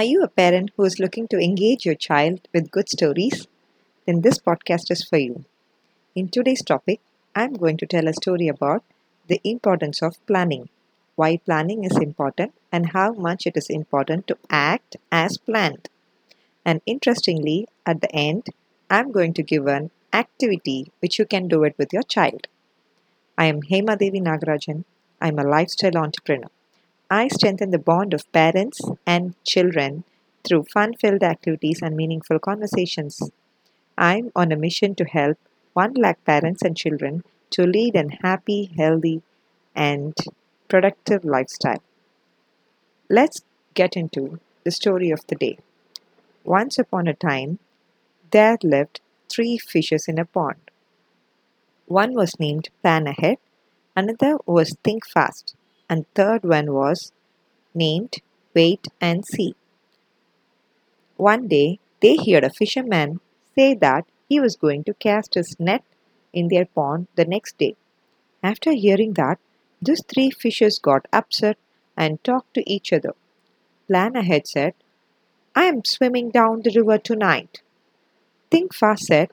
Are you a parent who is looking to engage your child with good stories? Then this podcast is for you. In today's topic, I'm going to tell a story about the importance of planning, why planning is important, and how much it is important to act as planned. And interestingly, at the end, I'm going to give an activity which you can do it with your child. I am Hema Devi Nagarajan. I'm a lifestyle entrepreneur. I strengthen the bond of parents and children through fun filled activities and meaningful conversations. I'm on a mission to help 1 lakh parents and children to lead an happy, healthy, and productive lifestyle. Let's get into the story of the day. Once upon a time, there lived three fishes in a pond. One was named Plan Ahead, another was Think Fast, and third one was named Wait and See. One day they heard a fisherman say that he was going to cast his net in their pond the next day. After hearing that, these three fishes got upset and talked to each other. Plan Ahead said, I am swimming down the river tonight. Think Fast said,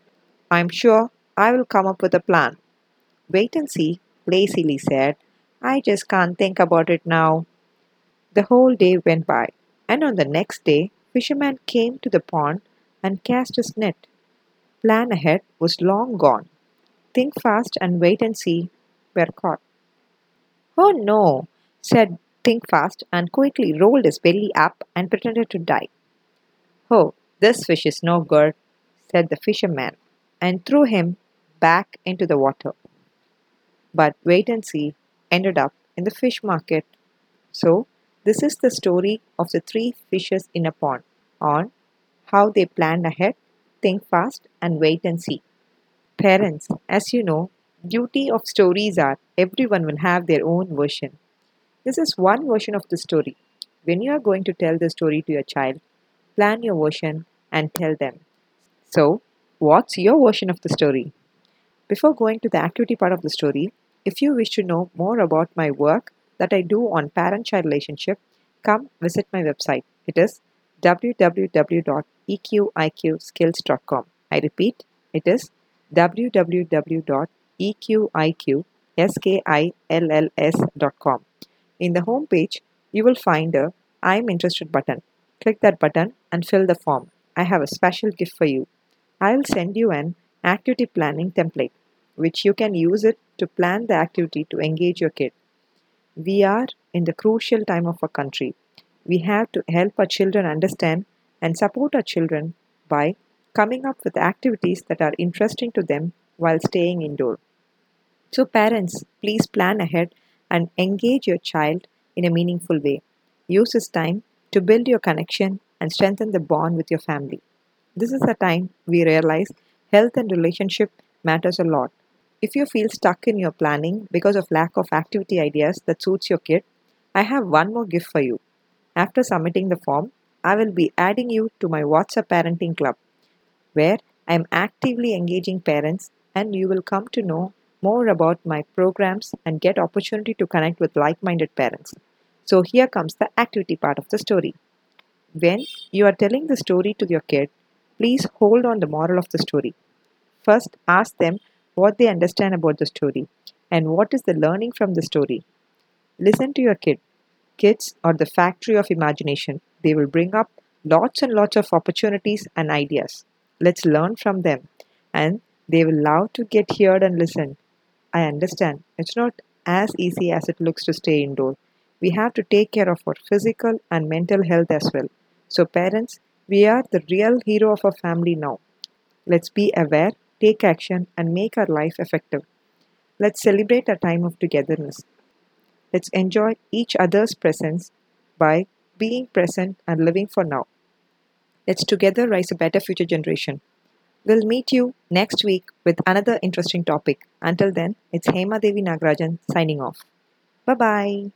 I'm sure I will come up with a plan. Wait and see, lazily said, I just can't think about it now. The whole day went by, and on the next day, fisherman came to the pond and cast his net. Plan ahead was long gone. Think fast and wait and see were caught. Oh no, said Think Fast and quickly rolled his belly up and pretended to die. Oh, this fish is no good, said the fisherman, and threw him back into the water. But wait and see ended up in the fish market. So, this is the story of the three fishes in a pond on how they planned ahead, think fast, and wait and see. Parents, as you know, beauty of stories are everyone will have their own version. This is one version of the story. When you are going to tell the story to your child, plan your version and tell them. So, what's your version of the story? Before going to the activity part of the story, if you wish to know more about my work that I do on parent child relationship, come visit my website. It is www.eqiqskills.com. I repeat, it is www.eqiqskills.com. In the home page, you will find a I'm interested button. Click that button and fill the form. I have a special gift for you. I'll send you an activity planning template which you can use it to plan the activity to engage your kid. We are in the crucial time of our country. We have to help our children understand and support our children by coming up with activities that are interesting to them while staying indoor. So, parents, please plan ahead and engage your child in a meaningful way. Use this time to build your connection and strengthen the bond with your family. This is the time we realize health and relationship matters a lot. If you feel stuck in your planning because of lack of activity ideas that suits your kid, I have one more gift for you. After submitting the form, I will be adding you to my WhatsApp parenting club where I am actively engaging parents and you will come to know more about my programs and get opportunity to connect with like-minded parents. So here comes the activity part of the story. When you are telling the story to your kid, please hold on the moral of the story. First, ask them what they understand about the story, and what is the learning from the story. Listen to your kid. Kids are the factory of imagination. They will bring up lots and lots of opportunities and ideas. Let's learn from them, and they will love to get heard and listened. I understand it's not as easy as it looks to stay indoor. We have to take care of our physical and mental health as well. So, parents, we are the real hero of our family now. Let's be aware take action, and make our life effective. Let's celebrate our time of togetherness. Let's enjoy each other's presence by being present and living for now. Let's together rise a better future generation. We'll meet you next week with another interesting topic. Until then, it's Hema Devi Nagarajan signing off. Bye bye.